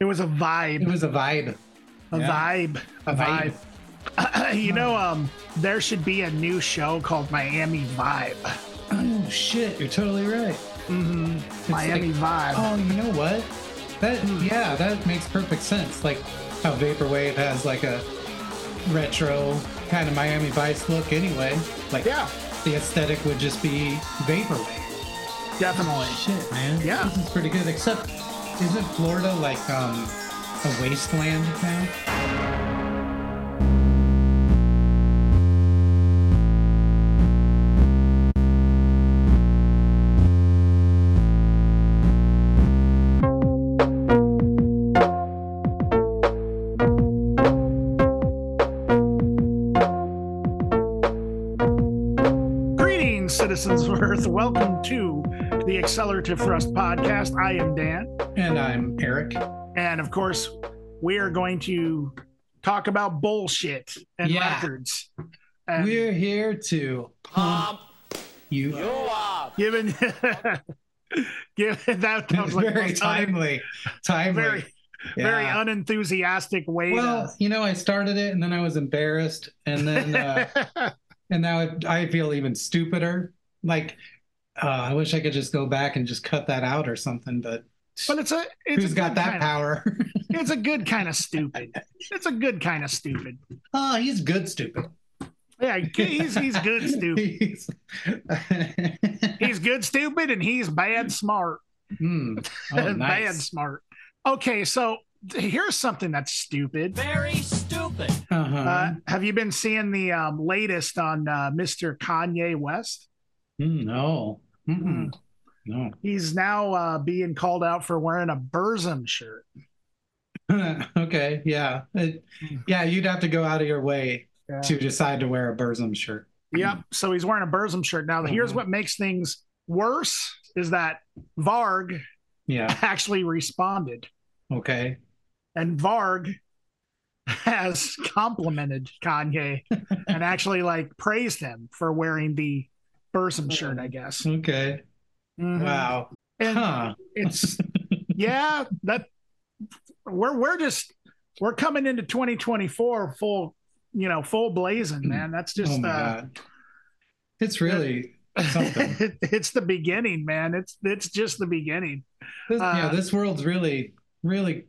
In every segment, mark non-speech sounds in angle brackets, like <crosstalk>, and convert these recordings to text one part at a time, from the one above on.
It was a vibe. It was a vibe. A Yeah. vibe. A vibe. vibe. <clears throat> you know, um, there should be a new show called Miami Vibe. Oh shit, you're totally right. hmm Miami Vibe. Oh, you know what? That yeah, that makes perfect sense. Like how vaporwave has like a retro kind of Miami Vice look anyway. Like Yeah, the aesthetic would just be vaporwave. definitely. Shit, man. Yeah. This is pretty good. Except isn't Florida like um a wasteland now? Greetings, citizens of Earth. Welcome to the Accelerative Thrust podcast. I am Dan. And I'm Erik. And of course, we are going to talk about bullshit and Yeah. records. And We're here to pump you up. given, <laughs> given that, that was like very timely. Timely. very, very unenthusiastic way Well, you know, I started it and then I was embarrassed, and then uh, <laughs> and now it, I feel even stupider. Like, uh, I wish I could just go back and just cut that out or something. But but it's a it's who's a got that power? Of, <laughs> it's a good kind of stupid. It's a good kind of stupid. oh, he's good, stupid. Yeah, he's he's good <laughs> stupid. He's- <laughs> He's good stupid and he's bad smart. Hmm. Oh, bad smart. Okay, so here's something that's stupid. Very stupid. Uh-huh. Uh, have you been seeing the um, latest on uh, Mr. Kanye West? Hmm, no. Hmm. Mm-mm. No. He's now uh, being called out for wearing a Burzum shirt. <laughs> okay. Yeah. It- yeah. You'd have to go out of your way Yeah. to decide to wear a Burzum shirt. Yep. So he's wearing a Burzum shirt. Now, here's Mhm. what makes things worse is that Varg Yeah. <laughs> actually responded. Okay. and Varg has complimented Kanye <laughs> and actually like praised him for wearing the Burzum shirt, I guess. Okay. Mhm. Wow. And Huh. it's <laughs> yeah, that we're we're just we're coming into 2024 full, you know, full blazing, man. That's just oh uh. It's really something. <laughs> it's the beginning, man. It's it's just the beginning. This, yeah, Uh, this world's really, really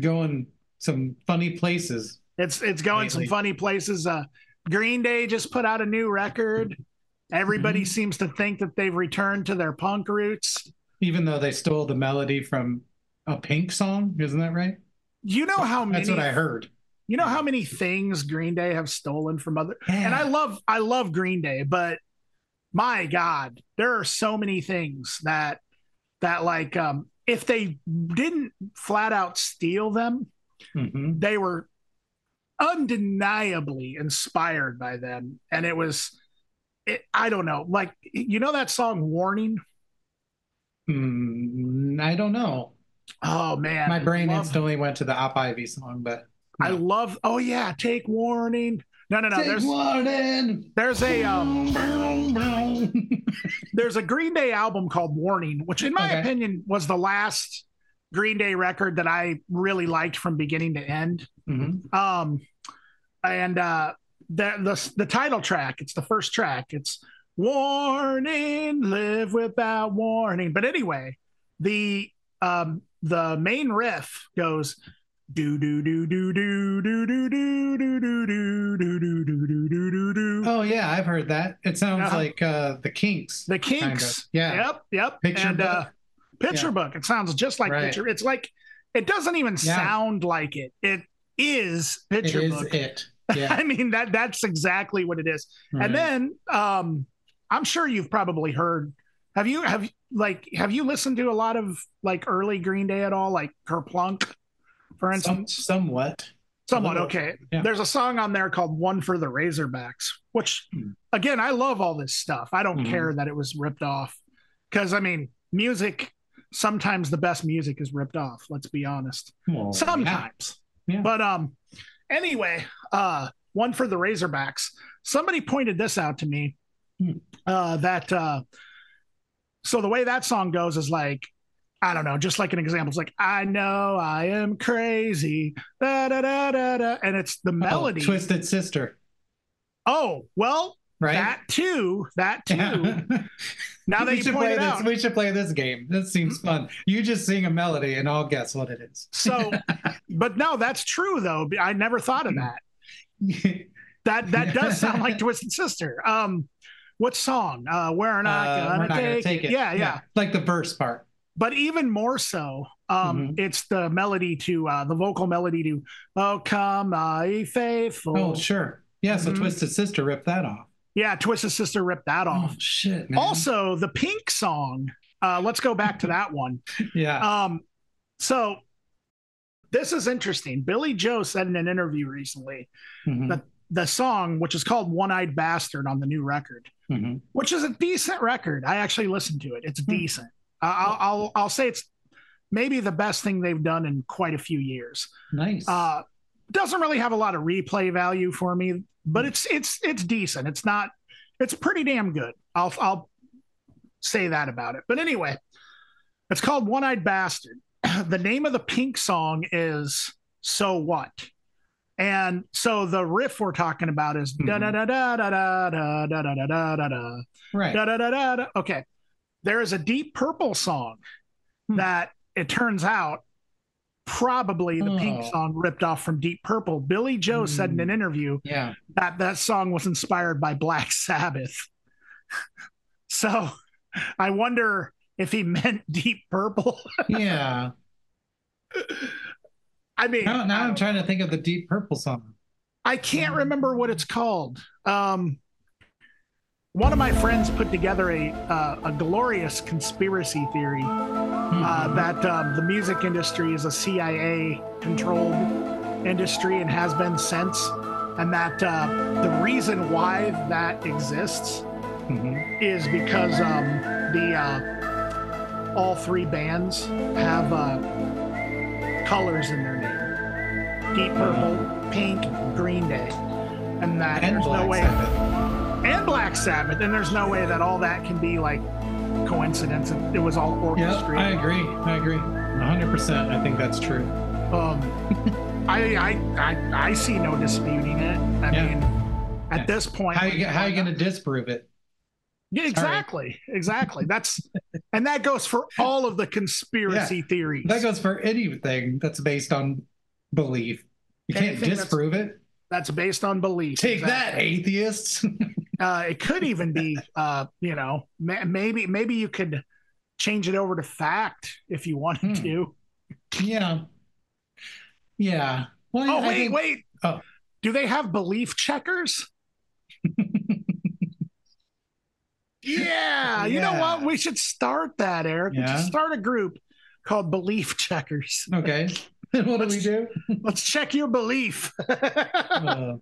going some funny places. It's it's going some funny places. Uh, Green Day just put out a new record. Everybody Mhm. seems to think that they've returned to their punk roots. Even though they stole the melody from a Pink song, isn't that right? You know how many That's what I heard. you know how many things Green Day have stolen from other and I love I love Green Day, but my God, there are so many things that that like um if they didn't flat out steal them, Mhm. they were undeniably inspired by them and it was it, i don't know like you know that song warning Mm, I don't know. oh man My brain love, instantly went to the Op Ivy song, but I love oh yeah take warning no no no Take there's warning. there's a um <laughs> there's a green day album called warning which in my Okay. opinion was the last green day record that i really liked from beginning to end Mhm. um and uh the the the title track it's the first track it's warning live without warning but anyway the um the main riff goes do do do do do do do do do do do do do do do do do do Oh yeah, I've heard that. It sounds Uh-huh. like uh the Kinks. the kinks. Yeah. yep yep Picture and uh picture book it sounds just like picture it's like it doesn't even sound like it it is picture is book it. Yeah. <laughs> I mean that that's exactly what it is. Right. And then um I'm sure you've probably heard have you have like have you listened to a lot of like early Green Day at all like Kerplunk for Some, instance? somewhat. Somewhat little, okay. yeah. There's a song on there called One for the Razorbacks, which Hmm. again I love all this stuff. I don't Mhm. care that it was ripped off cuz I mean music sometimes the best music is ripped off, let's be honest Well, sometimes Yeah. but um anyway uh one for the razorbacks somebody pointed this out to me uh that uh so the way that song goes is like I don't know, just like an example, it's like I know I am crazy, da, da, da, da, da, and it's the melody. Oh, Twisted Sister. Oh, well, Right. that too, that too. <laughs> Now that we you should play this. out, We should play this game. This seems fun. You just sing a melody, and I'll guess what it is. so, <laughs> but no, that's true though. I never thought of that. That that does sound like <laughs> Twisted Sister. Um, what song? Uh, we're not, Uh, gonna, we're not take gonna take it. Yeah, yeah, Like the verse part. But even more so, um, Mhm. it's the melody to uh, the vocal melody to "Oh Come, My Faithful." Oh, sure. Yeah. So Mhm. Twisted Sister ripped that off. Yeah, Twisted Sister ripped that off. Oh shit, man. Also, the Pink song. Uh, let's go back to that one. <laughs> yeah. Um, so this is interesting. Billie Joe said in an interview recently Mhm, that the song, which is called "One Eyed Bastard" on the new record, mhm. which is a decent record. I actually listened to it. It's Hmm. decent. Uh, I'll, I'll I'll say it's maybe the best thing they've done in quite a few years. Nice. Uh, doesn't really have a lot of replay value for me, but it's it's it's decent. It's not. It's pretty damn good. I'll I'll say that about it. But anyway, it's called One Eyed Bastard. <clears throat> the name of the Pink song is So What. And so the riff we're talking about is da da da da da da da da da da da da da right. da da da da. da. Okay, there is a Deep Purple song Hmm. that it turns out probably the Pink Oh. song ripped off from Deep Purple. Billie Joe said in an Hmm. interview Yeah. that that song was inspired by Black Sabbath. <laughs> so I wonder if he meant Deep Purple. Yeah. <laughs> I mean, Now, now I, I'm trying to think of the Deep Purple song. I can't remember what it's called. Um, one of my friends put together a uh, a glorious conspiracy theory uh, that um, the music industry is a CIA controlled industry and has been since, and that uh, the reason why that exists Mhm. is because um, the uh, all three bands have uh, colors in their name: Deep Purple, Pink, Green Day, and that And there's no way, Sabbath. And Black Sabbath, and there's no way that all that can be like coincidence. It, was all orchestrated. Yeah. I agree. I agree. 100%. I think that's true. Um, <laughs> I, I, I, I see no disputing it. I Yeah. mean, at Yeah. this point, How you, how you going to disprove it? Yeah, exactly, exactly. That's and that goes for <laughs> all of the conspiracy theories. That goes for anything that's based on belief. You can't Anything that's- disprove it. That's based on belief. Take that, atheists. <laughs> Uh, it could even be, <laughs> uh, you know, ma- maybe maybe you could change it over to fact if you wanted Hmm. to. yeah. Yeah. Well, Oh I wait, think- wait. Oh. Do they have belief checkers? <laughs> Yeah. You know what? We should start that, Erik. We should start a group called Belief Checkers. Okay. <laughs> What do we do? Let's check your belief. Uh,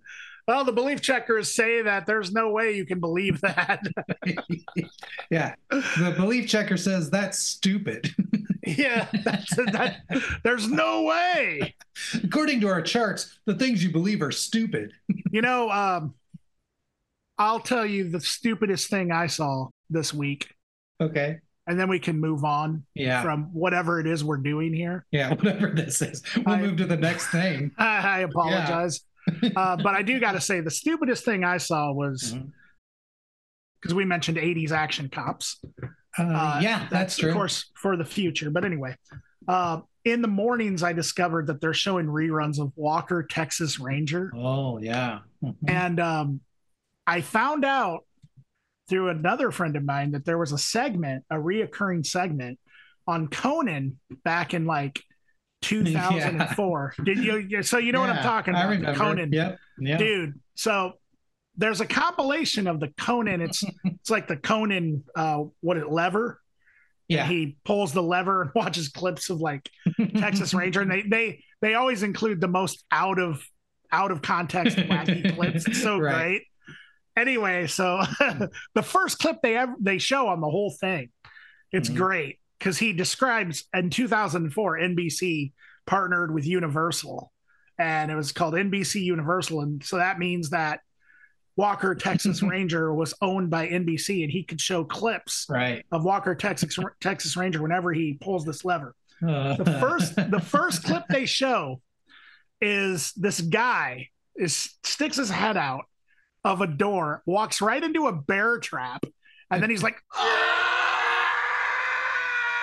well, the belief checkers say that there's no way you can believe that. <laughs> yeah. The belief checker says that's stupid. <laughs> yeah, that's that. There's no way. According to our charts, the things you believe are stupid. <laughs> You know, um, I'll tell you the stupidest thing I saw this week, Okay. and then we can move on Yeah. from whatever it is we're doing here. yeah. Whatever this is. We'll I- move to the next thing. I, I apologize, uh, but I do got to <laughs> say the stupidest thing I saw was because we mentioned '80s action cops. Uh, Uh, yeah, that's, true. Of course, for the future. But anyway, uh, in the mornings, I discovered that they're showing reruns of Walker, Texas Ranger. Oh, yeah. Mhm. And um, I found out through another friend of mine that there was a segment, a reoccurring segment on Conan back in like 2004. <laughs> Did you? So you know what I'm Yeah, talking I about? remember. Conan Yep. Yeah. dude so there's a compilation of the conan it's <laughs> it's like the conan uh what it lever Yeah. he pulls the lever and <laughs> watches clips of like texas ranger and they they they always include the most out of out of context wacky clips it's so Right. great anyway so the first clip they ever they show on the whole thing it's Mhm. great because he describes in 2004 nbc partnered with universal and it was called NBC Universal. And so that means that Walker Texas <laughs> Ranger was owned by NBC, and he could show clips right. of Walker Texas Texas Ranger whenever he pulls this lever. Uh, The first the <laughs> first clip they show is this guy is sticks his head out of a door, walks right into a bear trap, and then he's like, "Ah!"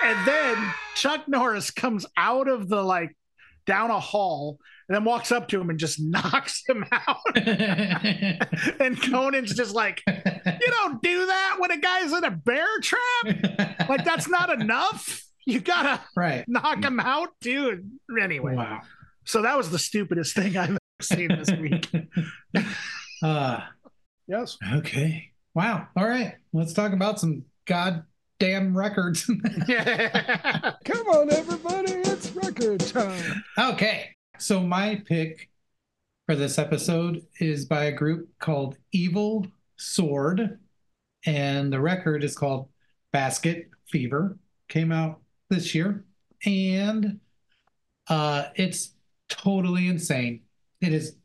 And then Chuck Norris comes out of the like down a hall and then walks up to him and just <laughs> knocks him out. <laughs> and Conan's just like, you don't do that when a guy's in a bear trap. Like that's not enough. You gotta <laughs> right. knock him out, dude. Anyway, Wow. so that was the stupidest thing I've ever seen this week. uh, yes. okay. Wow. All right. Let's talk about some goddamn records. <laughs> <laughs> Come on, everybody, it's record time. okay. So my pick for this episode is by a group called Evil Sword, and the record is called Basket Fever. Came out this year, and uh, it's totally insane. It is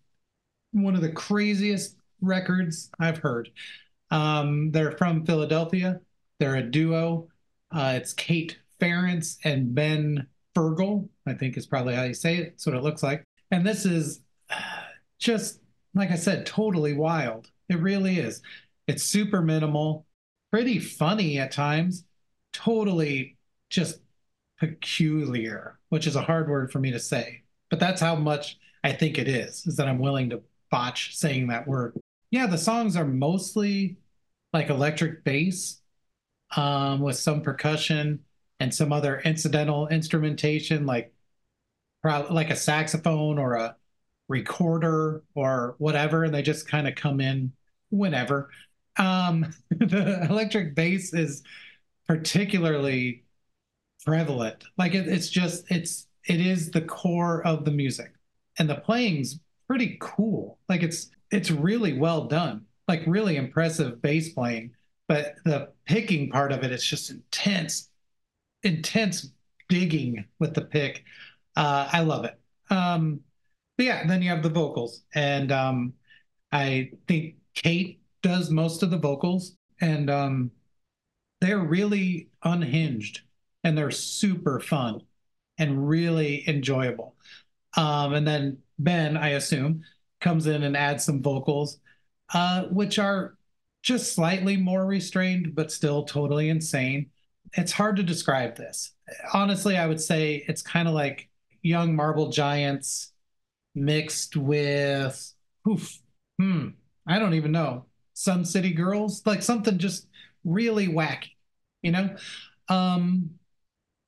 one of the craziest records I've heard. Um, they're from Philadelphia. They're a duo. Uh, it's Kate Ference and Ben Fergal, I think is probably how you say it. That's what it looks like. And this is uh, just, like I said, totally wild. It really is. It's super minimal, pretty funny at times, totally just peculiar, which is a hard word for me to say. But that's how much I think it is, is that I'm willing to botch saying that word. Yeah, the songs are mostly like electric bass um, with some percussion and some other incidental instrumentation, like like a saxophone or a recorder or whatever, and they just kind of come in whenever. Um, <laughs> the electric bass is particularly prevalent. Like it, it's just it's it is the core of the music, and the playing's pretty cool. Like it's it's really well done. Like really impressive bass playing, but the picking part of it, it is just intense, intense digging with the pick. Uh, I love it. Um, but yeah, then you have the vocals, and um, I think Kate does most of the vocals, and um, they're really unhinged and they're super fun and really enjoyable. Um, and then Ben, I assume, comes in and adds some vocals, uh, which are just slightly more restrained, but still totally insane. It's hard to describe this. Honestly, I would say it's kind of like Young Marble Giants mixed with, oof, hmm, I don't even know, Sun City Girls, like something just really wacky, you know? Um,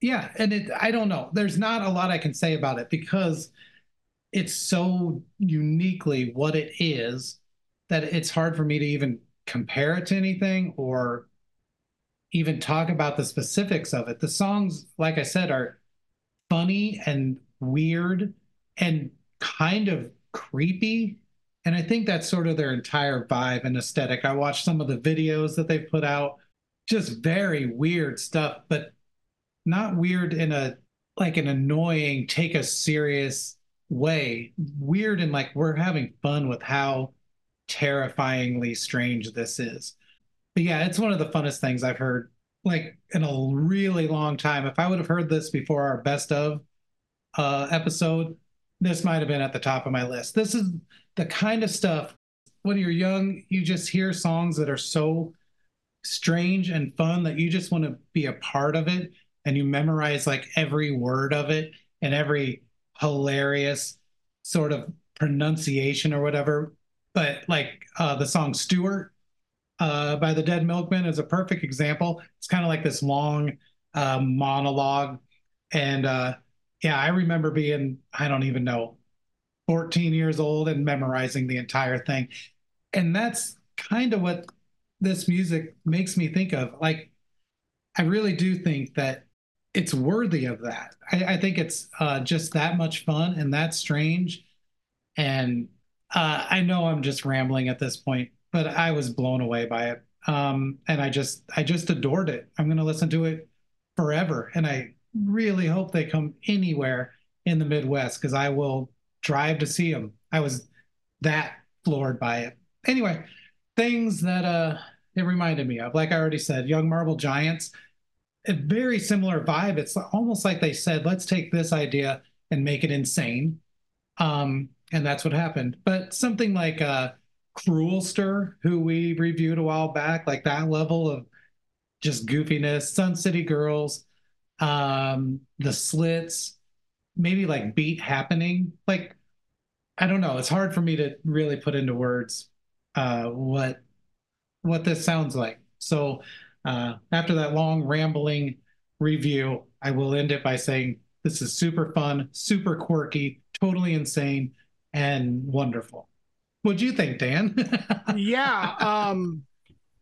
yeah, and it, I don't know. There's not a lot I can say about it because it's so uniquely what it is that it's hard for me to even compare it to anything or even talk about the specifics of it. The songs, like I said, are funny and weird and kind of creepy. And I think that's sort of their entire vibe and aesthetic. I watched some of the videos that they've put out, just very weird stuff, but not weird in a like an annoying, take us serious way. Weird in like we're having fun with how terrifyingly strange this is. But yeah, it's one of the funnest things I've heard like in a really long time. If I would have heard this before our best of uh, episode, this might have been at the top of my list. This is the kind of stuff when you're young, you just hear songs that are so strange and fun that you just want to be a part of it and you memorize like every word of it and every hilarious sort of pronunciation or whatever. But like uh, the song Stuart uh, by the Dead Milkmen is a perfect example. It's kind of like this long uh, monologue. And uh, yeah, I remember being, I don't even know, 14 years old and memorizing the entire thing. And that's kind of what this music makes me think of. Like, I really do think that it's worthy of that. I, I think it's uh, just that much fun and that strange. And uh, I know I'm just rambling at this point, but I was blown away by it. Um, and I just, I just adored it. I'm going to listen to it forever. And I really hope they come anywhere in the Midwest because I will drive to see them. I was that floored by it. Anyway, things that uh it reminded me of. Like I already said, Young Marble Giants, a very similar vibe. It's almost like they said, let's take this idea and make it insane. Um, and that's what happened. But something like uh Cruelster, who we reviewed a while back, like that level of just goofiness, Sun City Girls, um, the slits, maybe like beat happening. Like, I don't know. It's hard for me to really put into words uh, what what this sounds like. So uh, after that long rambling review, I will end it by saying this is super fun, super quirky, totally insane, and wonderful. What do you think, Dan? <laughs> yeah, um,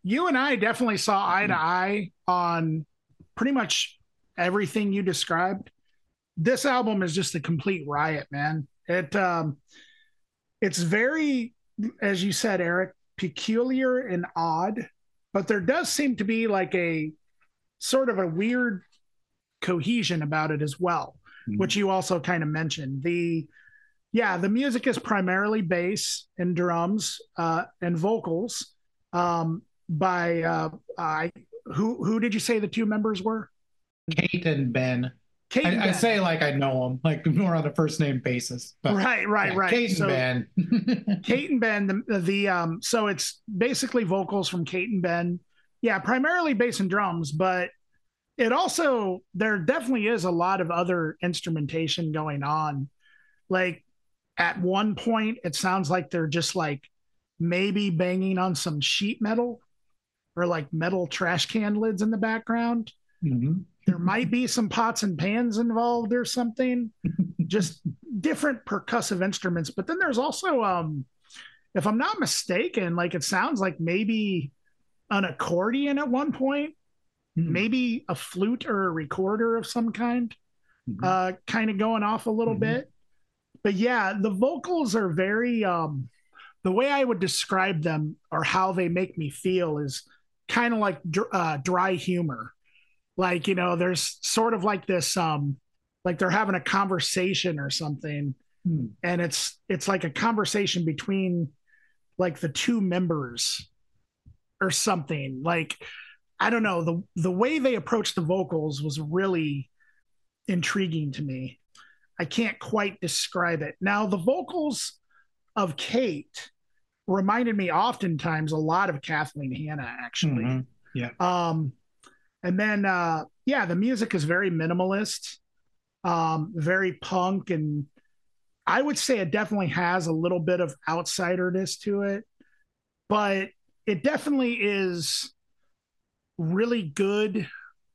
you and I definitely saw eye to eye on pretty much everything you described. This album is just a complete riot, man. It um, it's very, as you said, Erik, peculiar and odd, but there does seem to be like a sort of a weird cohesion about it as well, mm-hmm. which you also kind of mentioned. The yeah, the music is primarily bass and drums uh, and vocals um, by uh, I who who did you say the two members were? Kate and Ben. Kate I, and ben. I say like I know them, like <laughs> more on a first name basis. But, right, right, yeah, right. Kate and so, Ben. <laughs> Kate and Ben. The, the um. So it's basically vocals from Kate and Ben. Yeah, primarily bass and drums, but it also there definitely is a lot of other instrumentation going on. Like at one point it sounds like they're just like maybe banging on some sheet metal or like metal trash can lids in the background. Mm-hmm. There might be some pots and pans involved or something, <laughs> just different percussive instruments. But then there's also, um, if I'm not mistaken, like it sounds like maybe an accordion at one point, mm-hmm. maybe a flute or a recorder of some kind, mm-hmm. uh, kind of going off a little mm-hmm. bit but yeah, the vocals are very um the way I would describe them or how they make me feel is kind of like uh, dry humor. Like, you know, there's sort of like this um like they're having a conversation or something hmm. and it's it's like a conversation between like the two members or something. Like I don't know, the the way they approached the vocals was really intriguing to me. I can't quite describe it. Now, the vocals of Kate reminded me oftentimes a lot of Kathleen Hanna, actually. Mm-hmm. Yeah. Um, and then, uh, yeah, the music is very minimalist, um, very punk, and I would say it definitely has a little bit of outsiderness to it, but it definitely is really good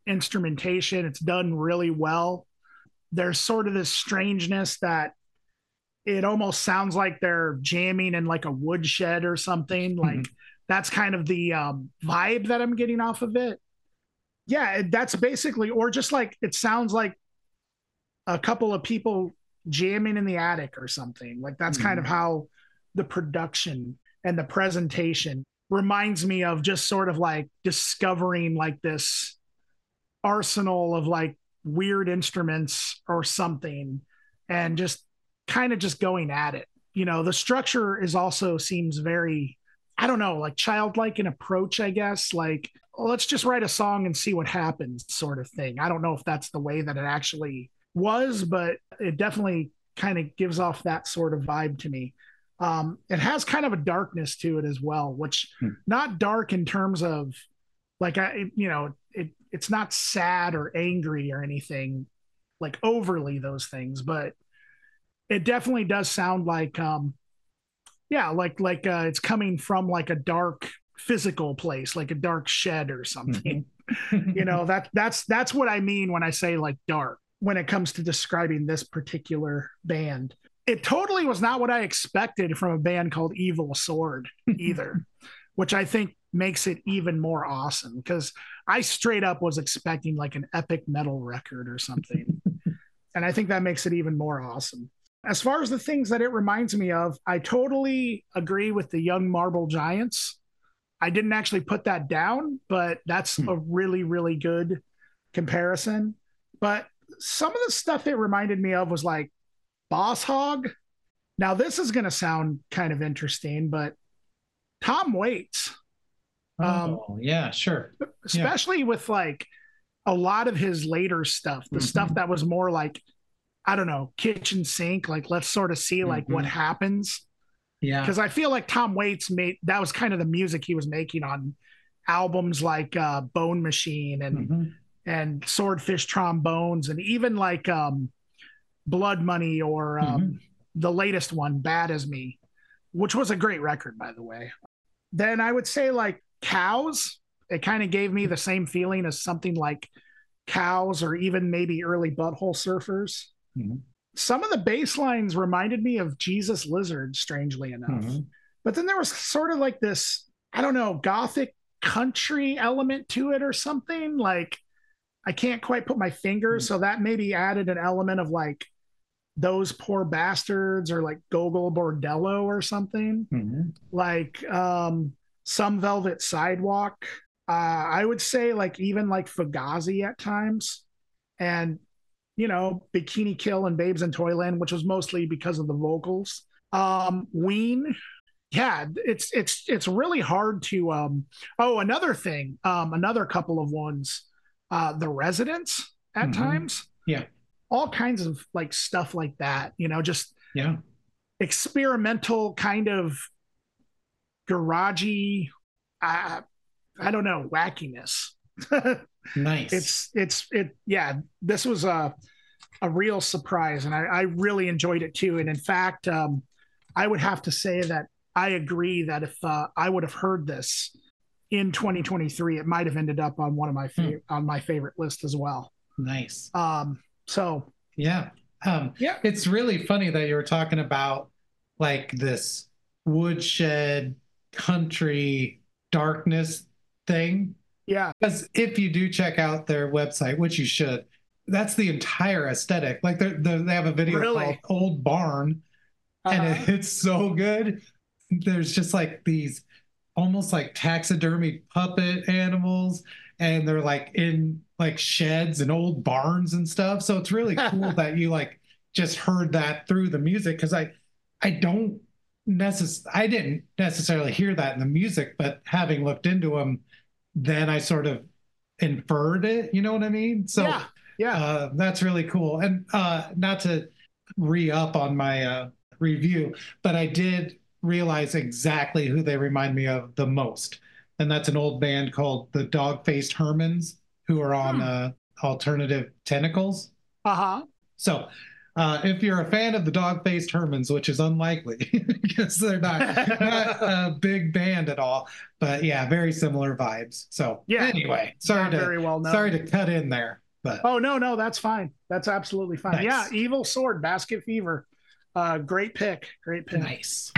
instrumentation. It's done really well there's sort of this strangeness that it almost sounds like they're jamming in like a woodshed or something. Mm-hmm. Like that's kind of the um, vibe that I'm getting off of it. Yeah, that's basically, or just like it sounds like a couple of people jamming in the attic or something. Like that's mm-hmm. kind of mm-hmm. how the production and the presentation reminds me of just sort of like discovering like this arsenal of like weird instruments or something and just kind of just going at it. You know, the structure is also seems very, I don't know, like childlike in approach, I guess. Like, well, let's just write a song and see what happens, sort of thing. I don't know if that's the way that it actually was, but it definitely kind of gives off that sort of vibe to me. Um, it has kind of a darkness to it as well, which hmm. not dark in terms of like I, you know, it's not sad or angry or anything like overly those things, but it definitely does sound like um yeah, like like uh it's coming from like a dark physical place, like a dark shed or something. <laughs> <laughs> you know, that that's that's what I mean when I say like dark when it comes to describing this particular band. It totally was not what I expected from a band called Evil Sword <laughs> either, which I think makes it even more awesome because I straight up was expecting like an epic metal record or something. <laughs> and I think that makes it even more awesome. As far as the things that it reminds me of, I totally agree with the Young Marble Giants. I didn't actually put that down, but that's hmm. a really, really good comparison. But some of the stuff it reminded me of was like Boss Hog. Now, this is going to sound kind of interesting, but Tom Waits, Um, oh, yeah, sure. especially with like a lot of his later stuff, the Mhm. stuff that was more like, I don't know, kitchen sink. Like, let's sort of see like what Mhm. happens. Yeah. Because I feel like Tom Waits made that was kind of the music he was making on albums like uh, Bone Machine and Mhm. and Swordfish Trombones and even like um, Blood Money or um, Mhm. the latest one, Bad as Me, which was a great record, by the way. Then I would say like Cows. It kind of gave me the same feeling as something like Cows or even maybe early Butthole Surfers. Mhm. Some of the bass lines reminded me of Jesus Lizard, strangely enough. Mhm. But then there was sort of like this, I don't know, gothic country element to it or something. Like I can't quite put my finger. So that maybe added an element of like those poor bastards or like Gogol Bordello or something. Mhm. Like um some velvet sidewalk. Uh I would say like even like Fugazi at times. And you know, Bikini Kill and Babes in Toyland, which was mostly because of the vocals. Um, Ween, yeah, it's it's it's really hard to. Um, oh, another thing, um, another couple of ones, uh, the Residents at Mhm. times, Yeah. all kinds of like stuff like that. You know, just Yeah. experimental kind of garagey, uh, I don't know, wackiness. <laughs> Nice. it's it's it yeah this was a a real surprise and i, I really enjoyed it too and in fact um, i would have to say that i agree that if uh, i would have heard this in 2023 it might have ended up on one of my Hmm. favorite on my favorite list as well nice. um so Yeah. Um, Yeah. It's really funny that you were talking about like this woodshed country darkness thing. yeah Because if you do check out their website, which you should, that's the entire aesthetic. Like they're, they're, they have a video Really? called Old Barn, and uh, it, it's so good. There's just like these almost like taxidermy puppet animals, and they're like in like sheds and old barns and stuff. So it's really cool <laughs> that you like just heard that through the music because I I don't necess I didn't necessarily hear that in the music, but having looked into them, then I sort of inferred it. You know what I mean? So yeah yeah uh, that's really cool. And uh, not to re up on my uh, review, but I did realize exactly who they remind me of the most. And that's an old band called the Dog Faced Hermans, who are on Hmm. uh, Alternative Tentacles. uh-huh So uh, if you're a fan of the Dog Faced Hermans, which is unlikely <laughs> because they're not, not <laughs> a big band at all, but yeah, very similar vibes. So Yeah. anyway, sorry to very well known sorry to cut in there, but oh no no that's fine that's absolutely fine Nice. yeah evil sword basket fever uh great pick great pick nice.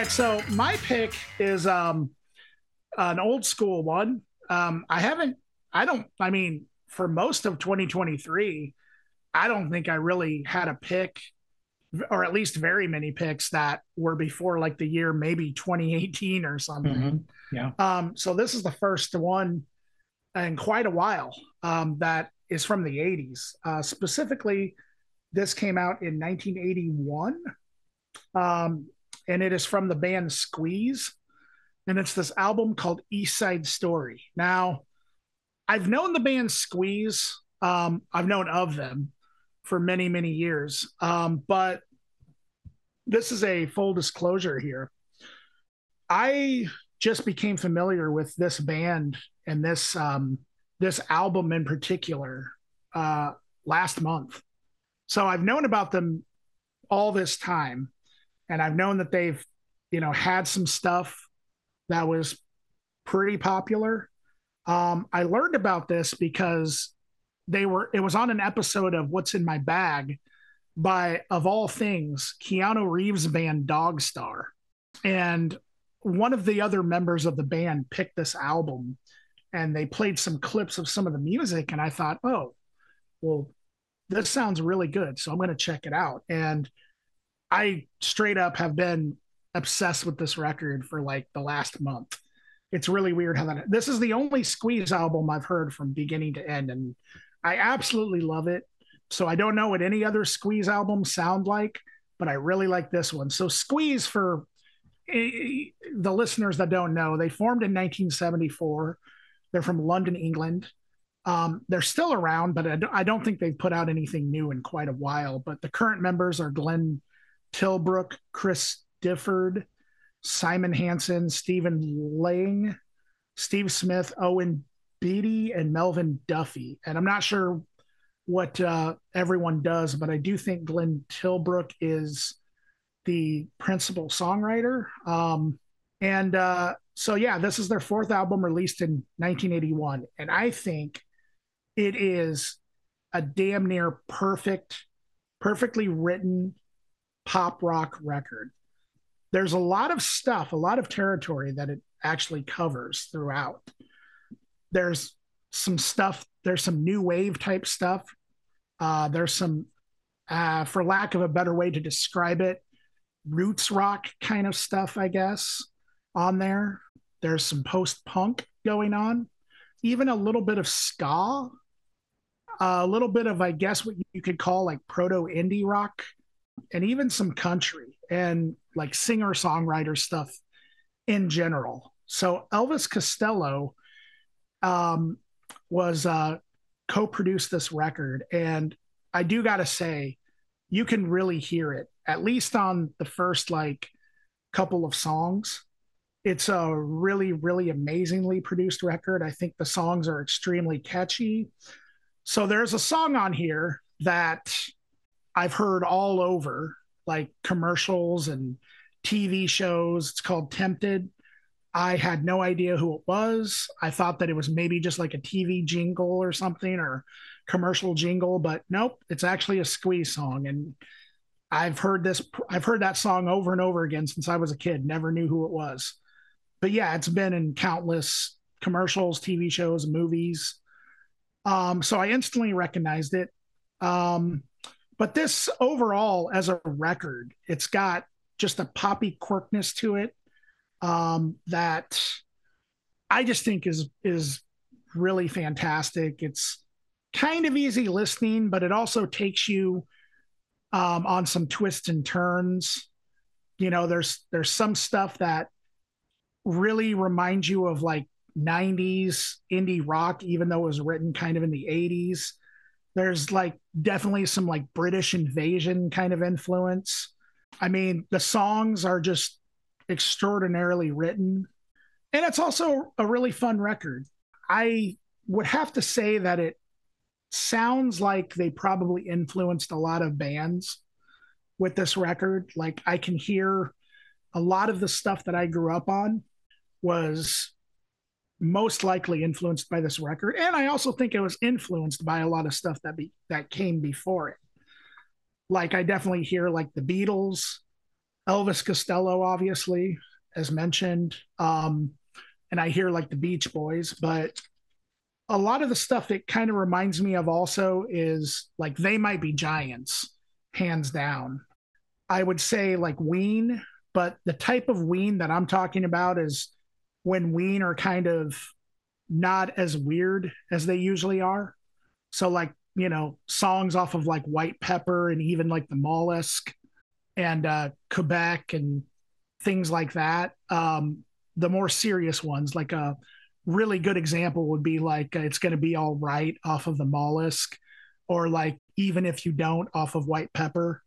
Right, so my pick is um an old school one. Um I haven't I don't I mean for most of 2023 I don't think I really had a pick or at least very many picks that were before like the year maybe 2018 or something. Mhm. Um so this is the first one in quite a while um that is from the 80s. Uh specifically this came out in 1981. Um and it is from the band Squeeze. And it's this album called East Side Story. Now, I've known the band Squeeze, um, I've known of them for many, many years. Um, but this is a full disclosure here. I just became familiar with this band and this um, this album in particular uh, last month. So I've known about them all this time, and I've known that they've you know had some stuff that was pretty popular. Um, I learned about this because they were it was on an episode of What's in My Bag by of all things Keanu Reeves band Dogstar, and one of the other members of the band picked this album and they played some clips of some of the music. And i thought oh well this sounds really good. So i'm going to check it out. And i straight up have been obsessed with this record for like the last month it's really weird how that this is the only squeeze album i've heard from beginning to end and i absolutely love it so i don't know what any other squeeze albums sound like but i really like this one so squeeze for eh, the listeners that don't know they formed in 1974 they're from London, England. Um, they're still around, but I don't think they've put out anything new in quite a while. But the current members are Glenn Tilbrook, Chris Difford, Simon Hanson, Stephen Lang, Steve Smith, Owen Beatty, and Melvin Duffy. And I'm not sure what uh, everyone does, but I do think Glenn Tilbrook is the principal songwriter. Um, and uh, so yeah, this is their fourth album released in 1981, and I think it is a damn near perfect, perfectly written pop rock record. There's a lot of stuff, a lot of territory that it actually covers throughout. There's some stuff, there's some new wave type stuff. Uh, there's some, uh, for lack of a better way to describe it, roots rock kind of stuff, I guess, on there. There's some post punk going on, even a little bit of ska, a little bit of, I guess, what you could call like proto indie rock, and even some country and like singer songwriter stuff in general. So Elvis Costello um, was uh, co-produced this record, and I do got to say, you can really hear it at least on the first like couple of songs. It's a really really amazingly produced record. I think the songs are extremely catchy. So there's a song on here that i've heard all over like commercials and tv shows. It's called tempted. I had no idea who it was. I thought that it was maybe just like a tv jingle or something or commercial jingle but nope it's actually a squeeze song. And i've heard this i've heard that song over and over again since i was a kid. Never knew who it was. But yeah, it's been in countless commercials, TV shows, movies. Um, so I instantly recognized it. Um, but this overall, as a record, it's got just a poppy quirkness to it um, that I just think is is really fantastic. It's kind of easy listening, but it also takes you um, on some twists and turns. You know, there's there's some stuff that really reminds you of like 90s indie rock, even though it was written kind of in the 80s. There's like definitely some like British invasion kind of influence. I mean, the songs are just extraordinarily written. And it's also a really fun record. I would have to say that it sounds like they probably influenced a lot of bands with this record. Like I can hear a lot of the stuff that I grew up on was most likely influenced by this record and i also think it was influenced by a lot of stuff that be that came before it. Like i definitely hear like the beatles elvis costello obviously as mentioned um and i hear like the beach boys but a lot of the stuff it kind of reminds me of also is like they might be giants hands down. I would say like ween but the type of ween that i'm talking about is when Ween are kind of not as weird as they usually are. So like, you know, songs off of like White Pepper and even like the Mollusk and uh Quebec and things like that. Um the more serious ones, like a really good example would be like uh, it's going to be all right off of the mollusk or like even if you don't off of white pepper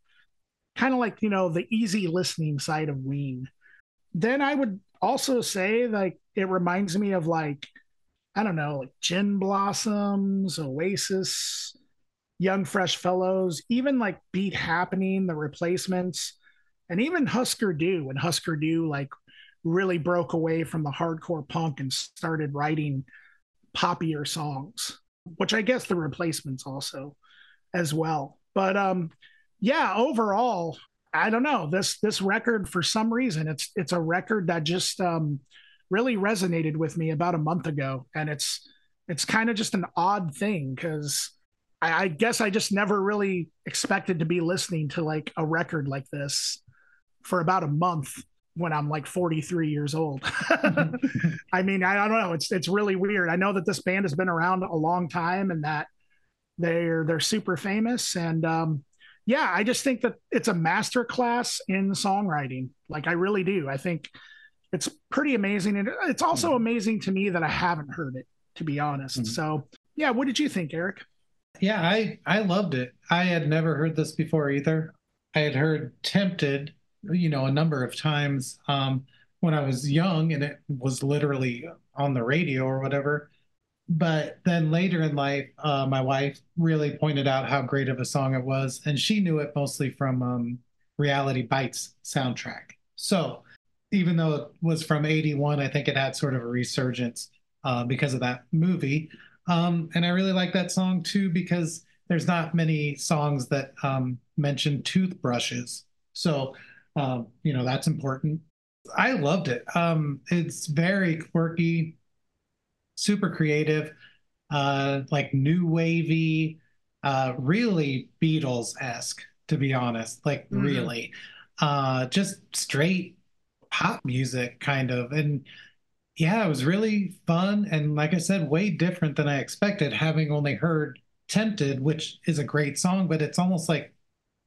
kind of like you know the easy listening side of ween then i would also say like it reminds me of like I don't know, like Gin Blossoms, Oasis, Young Fresh Fellows, even like Beat Happening, the replacements, and even Husker Du when Husker Du like really broke away from the hardcore punk and started writing poppier songs, which I guess the replacements also as well. But um yeah, overall, I don't know. This this record for some reason it's it's a record that just um really resonated with me about a month ago and it's it's kind of just an odd thing because I, I guess I just never really expected to be listening to like a record like this for about a month when I'm like 43 years old. <laughs> I mean, I, I don't know. It's it's really weird. I know that this band has been around a long time and that they're they're super famous. And um, yeah, I just think that it's a master class in songwriting. Like I really do. I think it's pretty amazing. And it's also Mhm. amazing to me that I haven't heard it, to be honest. Mhm. So yeah, what did you think, Erik? Yeah, I I loved it. I had never heard this before either. I had heard "Tempted," you know, a number of times um, when I was young, and it was literally on the radio or whatever. But then later in life, uh, my wife really pointed out how great of a song it was, and she knew it mostly from um, Reality Bites soundtrack. So even though it was from '81, I think it had sort of a resurgence uh, because of that movie. Um, and I really like that song too because there's not many songs that um, mention toothbrushes. So, um, you know, that's important. I loved it. Um, it's very quirky, super creative, uh, like new wavy, uh, really Beatles esque, to be honest. Like, Mhm. really. Uh, just straight pop music, kind of. And yeah, it was really fun. And like I said, way different than I expected, having only heard Tempted, which is a great song, but it's almost like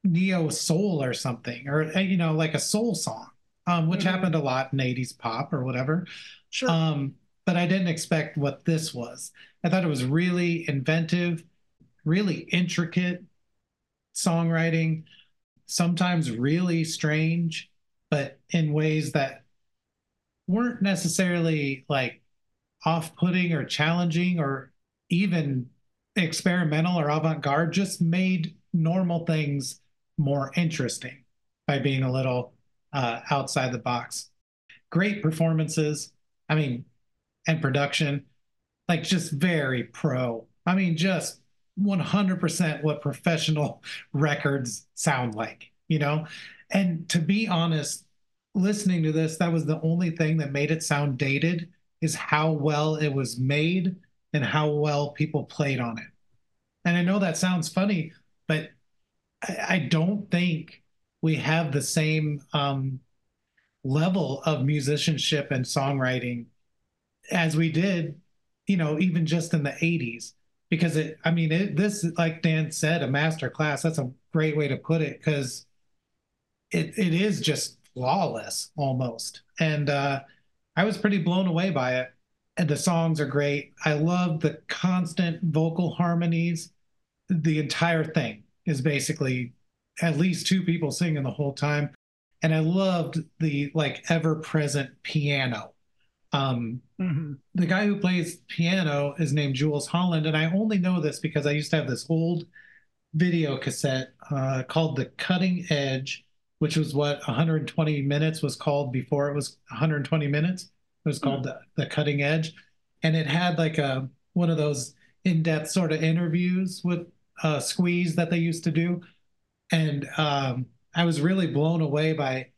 neo soul or something, or, uh, you know, like a soul song, um, which Mhm. happened a lot in 80s pop or whatever. Sure. Um, but I didn't expect what this was. I thought it was really inventive, really intricate songwriting, sometimes really strange, but in ways that weren't necessarily like off putting or challenging or even experimental or avant garde, just made normal things more interesting by being a little uh, outside the box. Great performances. I mean, and production, like just very pro. I mean, just 100% what professional <laughs> records sound like, you know? And to be honest, listening to this, that was the only thing that made it sound dated is how well it was made and how well people played on it. And I know that sounds funny, but I, I don't think we have the same um, level of musicianship and songwriting as we did, you know, even just in the 80s. Because it, I mean, it, this, like Dan said, a master class, that's a great way to put it because it, it is just flawless almost. And uh, I was pretty blown away by it. And the songs are great. I love the constant vocal harmonies. The entire thing is basically at least two people singing the whole time. And I loved the like ever present piano. Um, Mhm. the guy who plays piano is named Jools Holland, and I only know this because I used to have this old video cassette uh, called The Cutting Edge, which was what 120 minutes was called before it was 120 minutes. It was called the, the Cutting Edge, and it had like a one of those in-depth sort of interviews with uh, Squeeze that they used to do, and um, I was really blown away by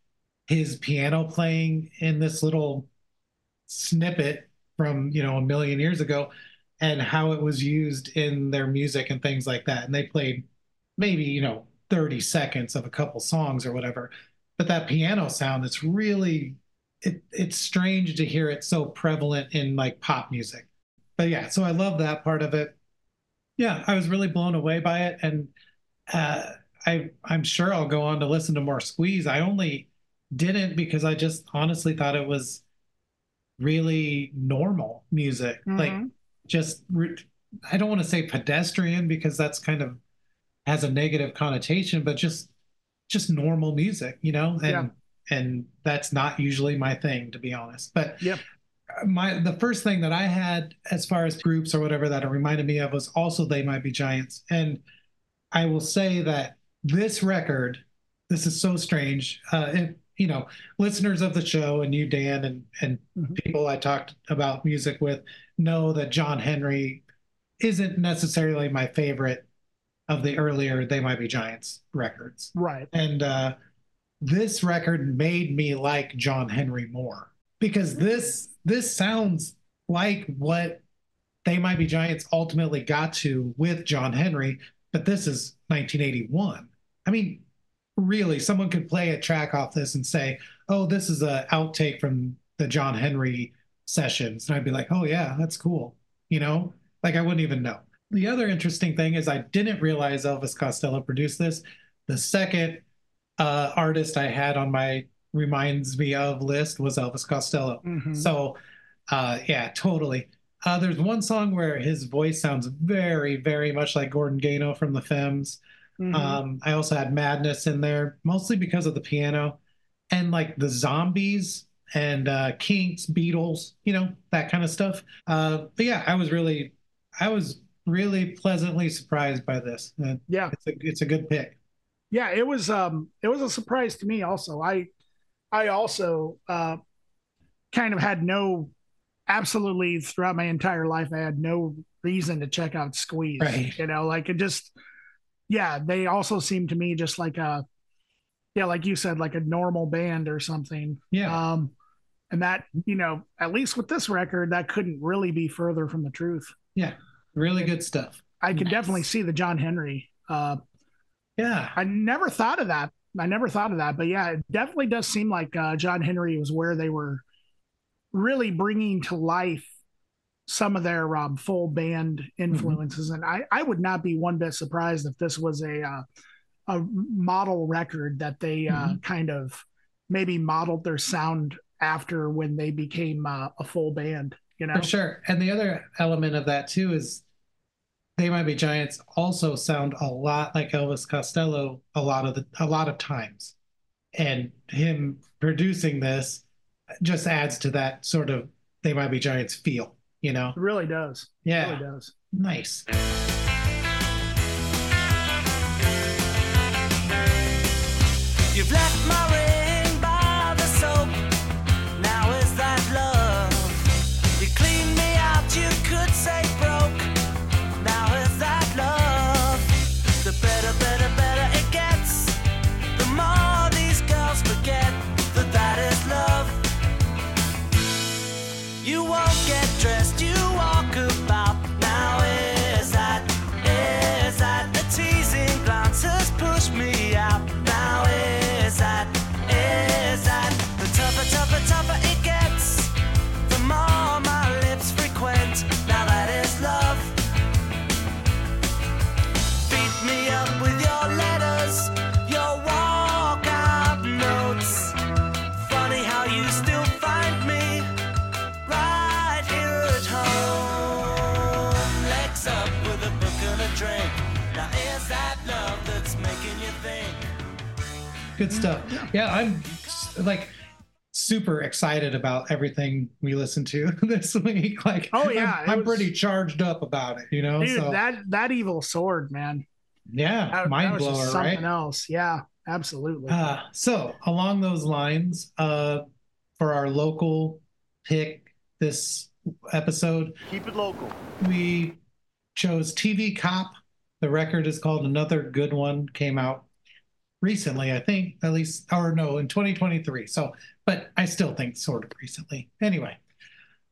his piano playing in this little snippet from you know a million years ago and how it was used in their music and things like that. And they played maybe you know 30 seconds of a couple songs or whatever. But that piano sound it's really it, it's strange to hear it so prevalent in like pop music. But yeah so i love that part of it. Yeah i was really blown away by it. And uh, i i'm sure i'll go on to listen to more squeeze. I only didn't because i just honestly thought it was really normal music like Mhm. just I don't want to say pedestrian because that's kind of has a negative connotation but just just normal music you know and Yeah. and that's not usually my thing, to be honest. But Yep. my the first thing that I had as far as groups or whatever that it reminded me of was also They Might Be Giants. And I will say that this record, this is so strange. Uh, if, you know, listeners of the show and you, Dan, and and Mhm. people I talked about music with know that John Henry isn't necessarily my favorite of the earlier They Might Be Giants records. Right. And uh, this record made me like John Henry more because this this sounds like what They Might Be Giants ultimately got to with John Henry, but this is 1981. I mean, really, someone could play a track off this and say, "Oh, this is a outtake from the John Henry sessions," and I'd be like, "Oh yeah, that's cool," you know, like I wouldn't even know. The other interesting thing is I didn't realize Elvis Costello produced this. The second uh, artist I had on my reminds me of list was Elvis Costello. Mhm. So, uh, yeah, totally. Uh, there's one song where his voice sounds very, very much like Gordon Gano from the Femmes. Mhm. Um, I also had Madness in there, mostly because of the piano and like the zombies and uh, Kinks, Beatles, you know, that kind of stuff. Uh, but yeah, I was really, I was really pleasantly surprised by this. Uh, yeah. it's a, it's a good pick. yeah it was um it was a surprise to me also i i also uh kind of had no absolutely throughout my entire life i had no reason to check out squeeze Right. you know like it just yeah they also seem to me just like a yeah like you said like a normal band or something Yeah. um and that you know at least with this record that couldn't really be further from the truth Yeah. really good stuff. i could Nice. definitely see the john henry uh Yeah. I never thought of that. I never thought of that, but yeah, it definitely does seem like uh, John Henry was where they were really bringing to life some of their um, full band influences, and I, I would not be one bit surprised if this was a uh, a model record that they uh, kind of maybe modeled their sound after when they became uh, a full band. You know, For sure. And the other element of that too is they might be giants also sound a lot like Elvis Costello a lot of the a lot of times. And him producing this just adds to that sort of they might be giants feel, you know? it really does. It Yeah. really does. Nice. You've left my Good stuff. Yeah, I'm like super excited about everything we listened to <laughs> this week. Like, Oh, yeah, I'm, I'm was- pretty charged up about it. You know, Dude, so that that evil sword, man. yeah, That, mind that blower, something right? else. Yeah, absolutely. Uh, so along those lines, uh, for our local pick this episode, Keep it local. we chose TV Cop. The record is called Another Good One. Came out recently, I think, at least, or no, in 2023. So, but I still think sort of recently. Anyway,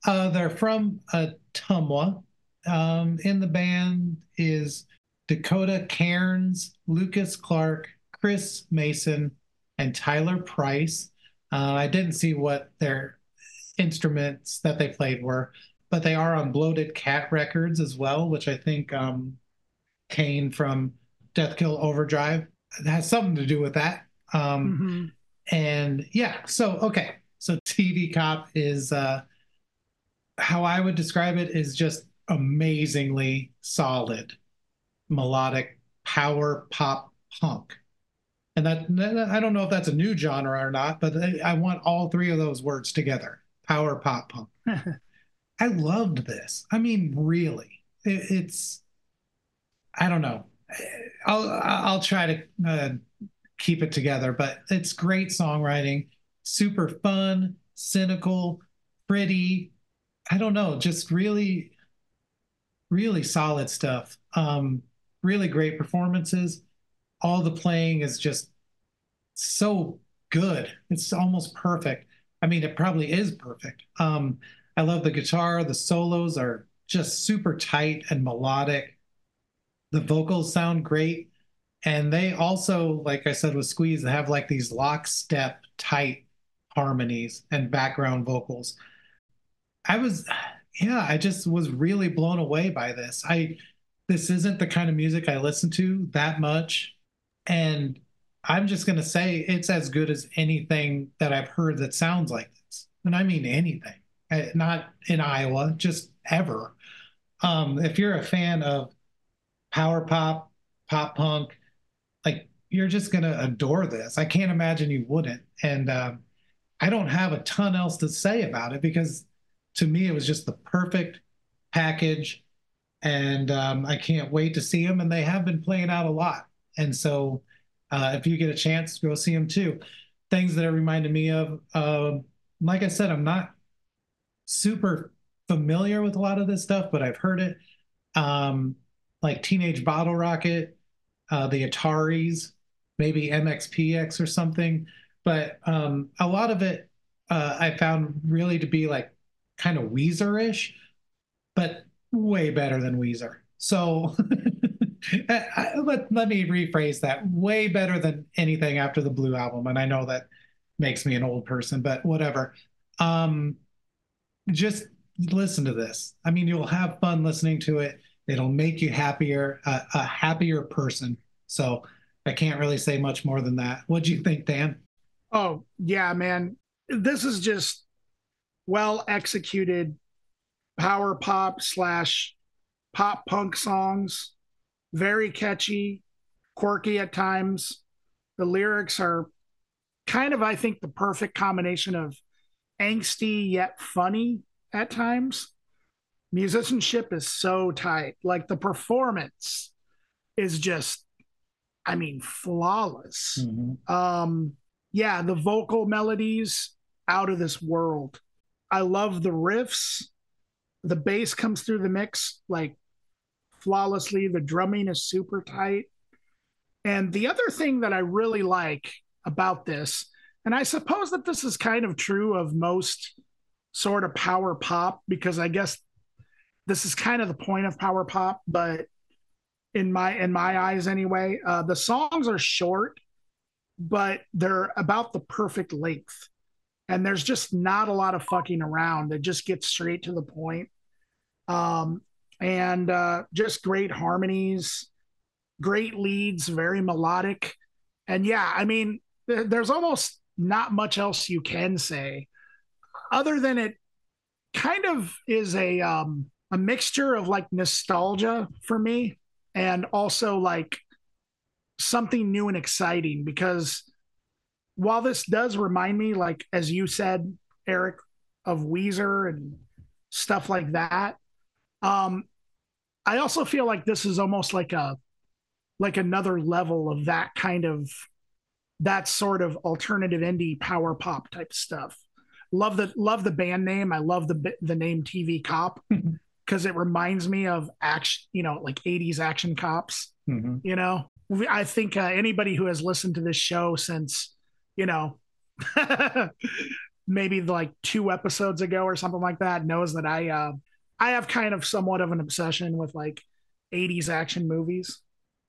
uh, they're from uh, Ottumwa. Um, in the band is Dakota Cairns, Lucas Clark, Chris Mason, and Tyler Price. Uh, I didn't see what their instruments that they played were, but they are on Bloated Cat Records as well, which I think um, from Death Kill Overdrive has something to do with that. Um, Mhm. and yeah, so okay, so TV Cop is uh, how I would describe it is just amazingly solid melodic power pop punk. And that I don't know if that's a new genre or not, but I I want all three of those words together: power pop punk. <laughs> I loved this. I mean, really, it, it's. I don't know. I'll I'll try to uh, keep it together, but it's great songwriting, super fun, cynical, pretty. I don't know, just really, really solid stuff. Um, really great performances. All the playing is just so good. It's almost perfect. I mean, it probably is perfect. Um, I love the guitar. The solos are just super tight and melodic. The vocals sound great. And they also, like I said with Squeeze, they have like these lockstep tight harmonies and background vocals. I was, yeah, I just was really blown away by this. I, this isn't the kind of music I listen to that much. And I'm just going to say it's as good as anything that I've heard that sounds like this. And I mean anything, not in Iowa, just ever. Um, if you're a fan of power pop, pop punk, like you're just to adore this. I can't imagine you wouldn't. And um, I don't have a ton else to say about it because to me, it was just the perfect package. And um, I can't wait to see them. And they have been playing out a lot. And so, uh, if you get a chance, go see them too. Things that it reminded me of, um, like I said, I'm not super familiar with a lot of this stuff, but I've heard it. Um, like Teenage Bottle Rocket, uh, the Ataris, maybe MXPX or something. But um, a lot of it uh, I found really to be like kind of Weezer-ish, but way better than Weezer. So <laughs> I- I- let, let me rephrase that. Way better than anything after the Blue album. And I know that makes me an old person, but whatever. Um, just listen to this. I mean, you'll have fun listening to it. It'll make you happier, a happier person. So I can't really say much more than that. What do you think, Dan? Oh, yeah, man. This is just well executed power pop slash pop punk songs. Very catchy, quirky at times. The lyrics are kind of, I think, the perfect combination of angsty yet funny at times. Musicianship is so tight. Like the performance is just, I mean, flawless. Um yeah the vocal melodies out of this world. I love the riffs. The bass comes through the mix like flawlessly. The drumming is super tight. And the other thing that i really like about this and i suppose that this is kind of true of most sort of power pop because i guess this is kind of the point of power pop but in my in my eyes anyway uh, the songs are short but they're about the perfect length. And there's just not a lot of fucking around. It just gets straight to the point. Um, and uh, just great harmonies, great leads, very melodic. And yeah, I mean, there- there's almost not much else you can say other than it kind of is a um, a mixture of like nostalgia for me and also like something new and exciting because while this does remind me, like as you said, Erik, of Weezer and stuff like that, um, I also feel like this is almost like a like another level of that kind of that sort of alternative indie power pop type stuff. Love the love the band name. I love the the name TV Cop <laughs> because it reminds me of action, you know, like 80s action cops Mhm. you know? I think uh, anybody who has listened to this show since you know <laughs> maybe like two episodes ago or something like that knows that i uh i have kind of somewhat of an obsession with like 80s action movies.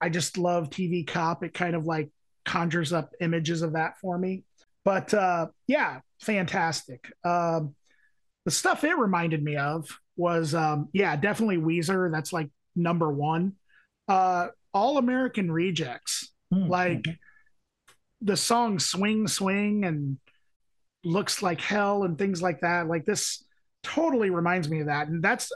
I just love tv cop. It kind of like conjures up images of that for me. But uh yeah fantastic. Um the stuff it reminded me of was um yeah definitely weezer that's like number one uh all American Rejects. Hmm. Like the song Swing Swing and Looks Like Hell and things like that. Like this totally reminds me of that. And that's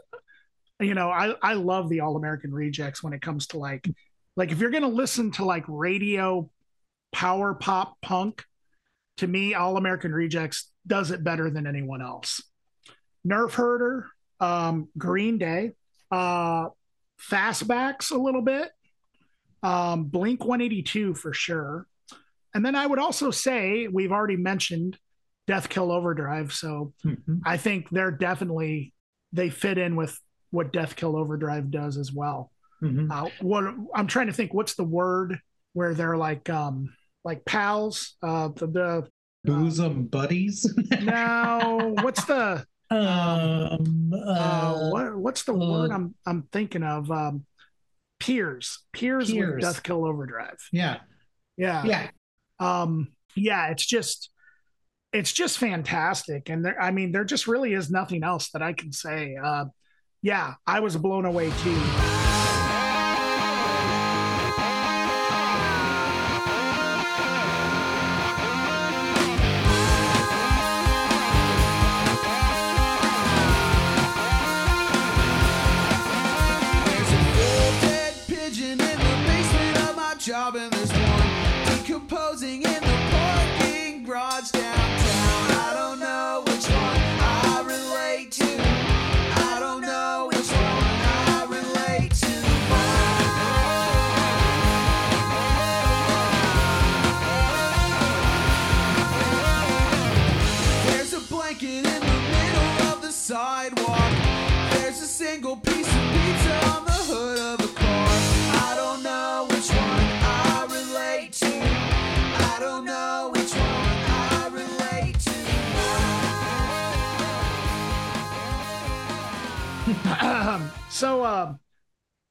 you know, I I love the All American Rejects when it comes to like like if you're going to listen to like radio power pop punk, to me, All American Rejects does it better than anyone else. Nerf Herder, um, Green Day, uh, Fastbacks a little bit, um, Blink 182 for sure. And then I would also say we've already mentioned Death Kill Overdrive, so Mhm. I think they're definitely they fit in with what Death Kill Overdrive does as well. Mhm. Uh, what I'm trying to think, what's the word where they're like um like pals? Uh, the, the Bosom buddies. <laughs> no, what's the um, uh, uh, what what's the uh, word I'm I'm thinking of? Um, peers, peers, with Death Kill Overdrive. yeah, Yeah, yeah. um yeah it's just it's just fantastic. And there i mean there just really is nothing else that i can say. Uh yeah i was blown away too so um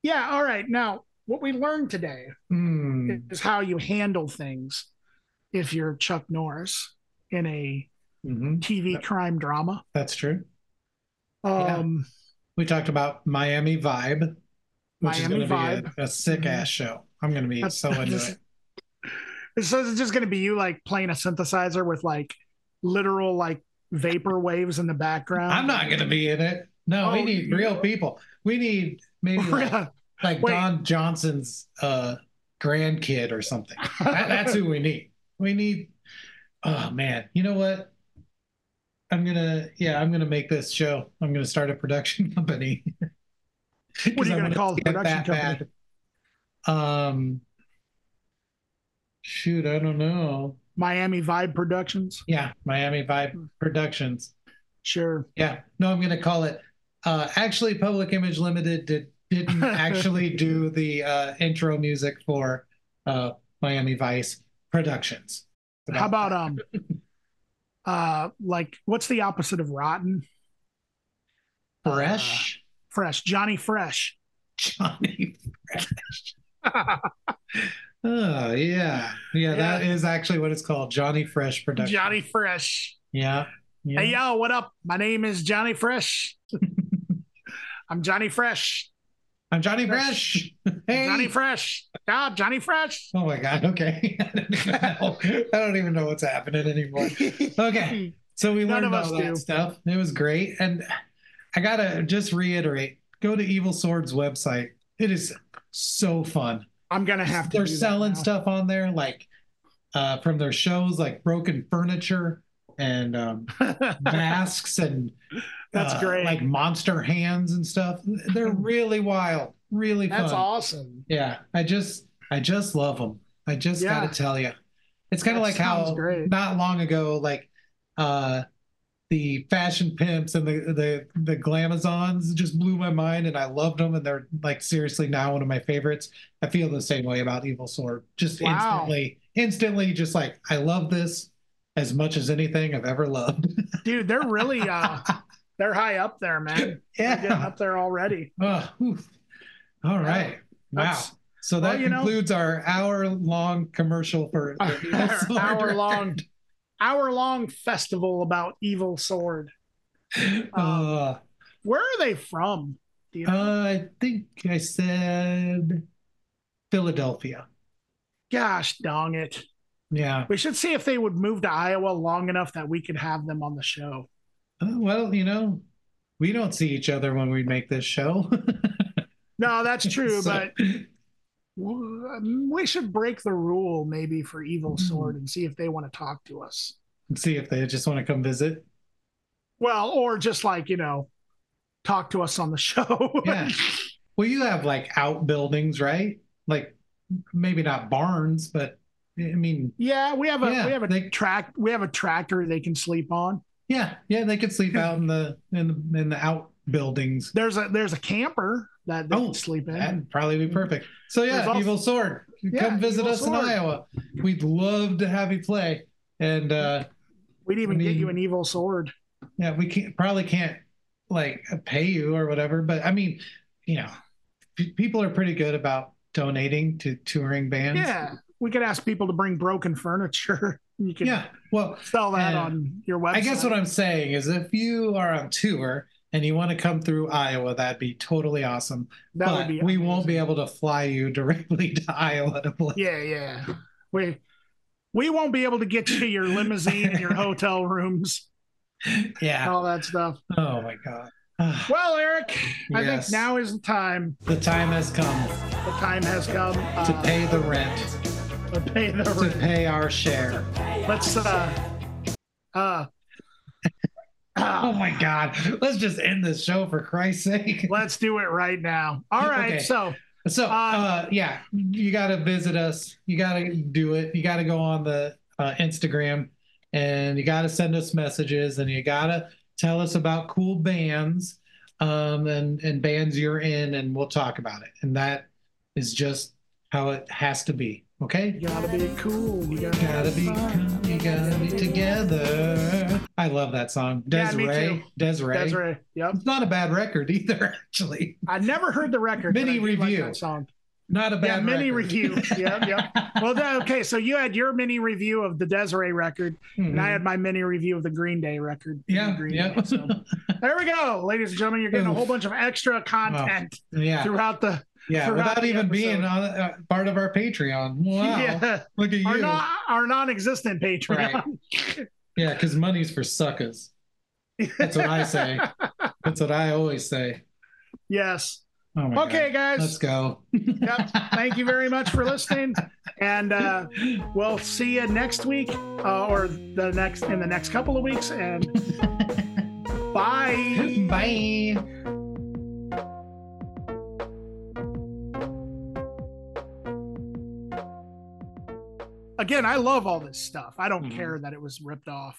yeah all right now what we learned today Mm, is how you handle things if you're chuck norris in a mhm. tv crime drama That's true. Yeah. um We talked about Miami Vibe, which Miami is going to be a, a sick ass show. I'm going to be That's- so into this- it. <laughs> so it's just going to be you like playing a synthesizer with like literal like vapor waves in the background I'm not going to be in it. No, we Oh, need you- real people. We need maybe like, <laughs> like Don Johnson's uh, grandkid or something. That- that's who we need. We need. Oh man, you know what? I'm gonna yeah, I'm gonna make this show. I'm gonna start a production <laughs> company. What are you gonna call the production company? bad. Um, shoot, I don't know. Miami Vibe Productions. Yeah, Miami Vibe Productions. Sure. Yeah, no, I'm gonna call it. Uh, actually, Public Image Limited did didn't <laughs> actually do the uh, intro music for uh, Miami Vice Productions. How about <laughs> um uh like what's the opposite of rotten? Fresh Fresh. Johnny Fresh. Johnny Fresh? <laughs> Oh yeah, yeah, that is actually what it's called, Johnny Fresh Productions. Johnny Fresh. Yeah. yeah. Hey yo, what up? My name is Johnny Fresh. I'm Johnny Fresh. I'm Johnny Fresh. Hey. Johnny Fresh. Yeah, Johnny Fresh. Oh my God. Okay. <laughs> I don't even know what's happening anymore. <laughs> Okay. So we None learned all that do. stuff. It was great. And I got to just reiterate go to Evil Sword's website. It is so fun. I'm gonna have to. They're selling stuff on there, like uh, from their shows, like broken furniture and um, <laughs> masks and That's uh, great. like monster hands and stuff. They're <laughs> really wild, really That's fun. awesome. Yeah, I just I just love them. I just Yeah. got to tell you, it's kind of like how great. not long ago, like uh, the fashion pimps and the the the glamazons just blew my mind, and I loved them, and they're like seriously now one of my favorites. I feel the same way about Evil Sword. Just Wow. instantly, instantly, just like I love this as much as anything I've ever loved. Dude, they're really uh <laughs> they're high up there, man. <clears throat> They're getting yeah. up there already. Oh, oof. All right. Wow. That's- So well, that know- concludes our hour-long commercial for <laughs> the hour long <laughs> hour long festival about evil sword. Uh, Where are they from? Do you know? uh, I think I said Philadelphia. Gosh dang it. Yeah. We should see if they would move to Iowa long enough that we could have them on the show. Uh, well, you know, we don't see each other when we make this show. No, that's <laughs> true, So- but we should break the rule maybe for Evil Hmm. Sword and see if they want to talk to us. And see if they just want to come visit. Well, or just like you know, talk to us on the <laughs> show. Yeah. Well, you have like outbuildings, right? Like maybe not barns, but I mean, yeah, we have a Yeah, we have a they- track we have a tractor they can sleep on. Yeah, yeah, they could sleep out in the in the in the outbuildings. There's a there's a camper that they Oh, can sleep in. That'd probably be perfect. So yeah, also- Evil Sword, Yeah, come visit Evil us Sword. in Iowa. We'd love to have you play. And uh We'd even I get you an evil sword. yeah, we can't probably can't like pay you or whatever, but I mean, you know, p- people are pretty good about donating to touring bands. Yeah, we could ask people to bring broken furniture. <laughs> You could Yeah. Well, sell that on your website. I guess what I'm saying is if you are on tour and you want to come through Iowa, that'd be totally awesome. that but would be. we won't be able to fly you <laughs> directly to Iowa to play. Yeah, yeah. We we won't be able to get you your limousine and your <laughs> hotel rooms, Yeah. all that stuff. Oh my god. <sighs> Well, Erik, I think now is the time. the time has come The time has come uh, to pay the rent, to pay the to rent. pay our share. Let's uh uh. Oh my god. Let's just end this show for Christ's sake. <laughs> let's do it right now. All right, Okay. so So, Uh, uh, yeah, you got to visit us. You got to do it. You got to go on the uh, Instagram and you got to send us messages and you got to tell us about cool bands um, and, and bands you're in, and we'll talk about it. And that is just how it has to be. Okay? you gotta be cool. You gotta, Gotta be, fun. you gotta be together. I love that song. Yeah, Desiree. too. Desiree. Desiree. Yep. It's not a bad record either, <laughs> actually. I never heard the record. Mini like review. that song. Not a bad Yeah, mini record. review. <laughs> Yeah, yeah. Well, then, okay. So you had your mini review of the Desiree record, and I had my mini review of the Green Day record. Mm-hmm. Yeah, Green yeah. Day, so. There we go, ladies and gentlemen. You're getting a whole bunch of extra content yeah, throughout the. Yeah, without even being on uh, part of our Patreon. Wow, Yeah, look at our, you. non, our non-existent Patreon. Yeah, because money's for suckers. That's what I say. <laughs> That's what I always say. yes. Oh Okay, God. Let's go. <laughs> Yep. Thank you very much for listening, and uh, we'll see you next week, uh, or the next in the next couple of weeks. And <laughs> bye. Bye. Again, I love all this stuff. I don't Mhm. care that it was ripped off.